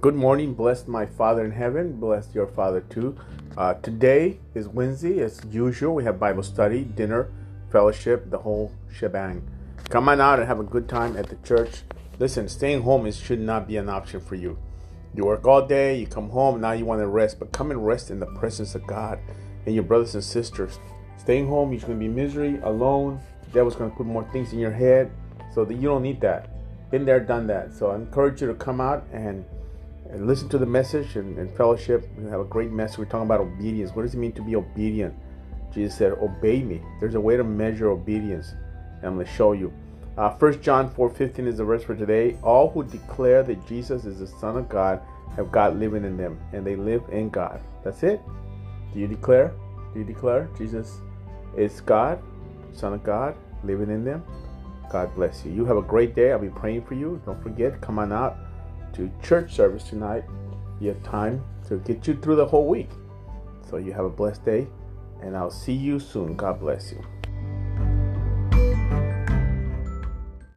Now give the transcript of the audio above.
Good morning. Bless my Father in heaven. Bless your Father too. Uh, today is Wednesday. As usual, we have Bible study, dinner, fellowship, the whole shebang. Come on out and have a good time at the church. Listen, staying home is, should not be an option for you. You work all day, you come home, now you want to rest, but come and rest in the presence of God and your brothers and sisters. Staying home, you're going to be misery, alone. The devil's going to put more things in your head so that you don't need that. Been there, done that. So I encourage you to come out and and listen to the message and, and, fellowship. We have a great message. We're talking about obedience. What does it mean to be obedient? Jesus said, Obey me. There's a way to measure obedience. And I'm going to show you. Uh, 1 John 4:15 is the verse for today. All who declare that Jesus is the Son of God have God living in them, and they live in God. That's it. Do you declare? Do you declare Jesus is God, Son of God, living in them? God bless you. You have a great day. I'll be praying for you. Don't forget, come on out to church service tonight. You have time to get you through the whole week. So you have a blessed day, and I'll see you soon. God bless you.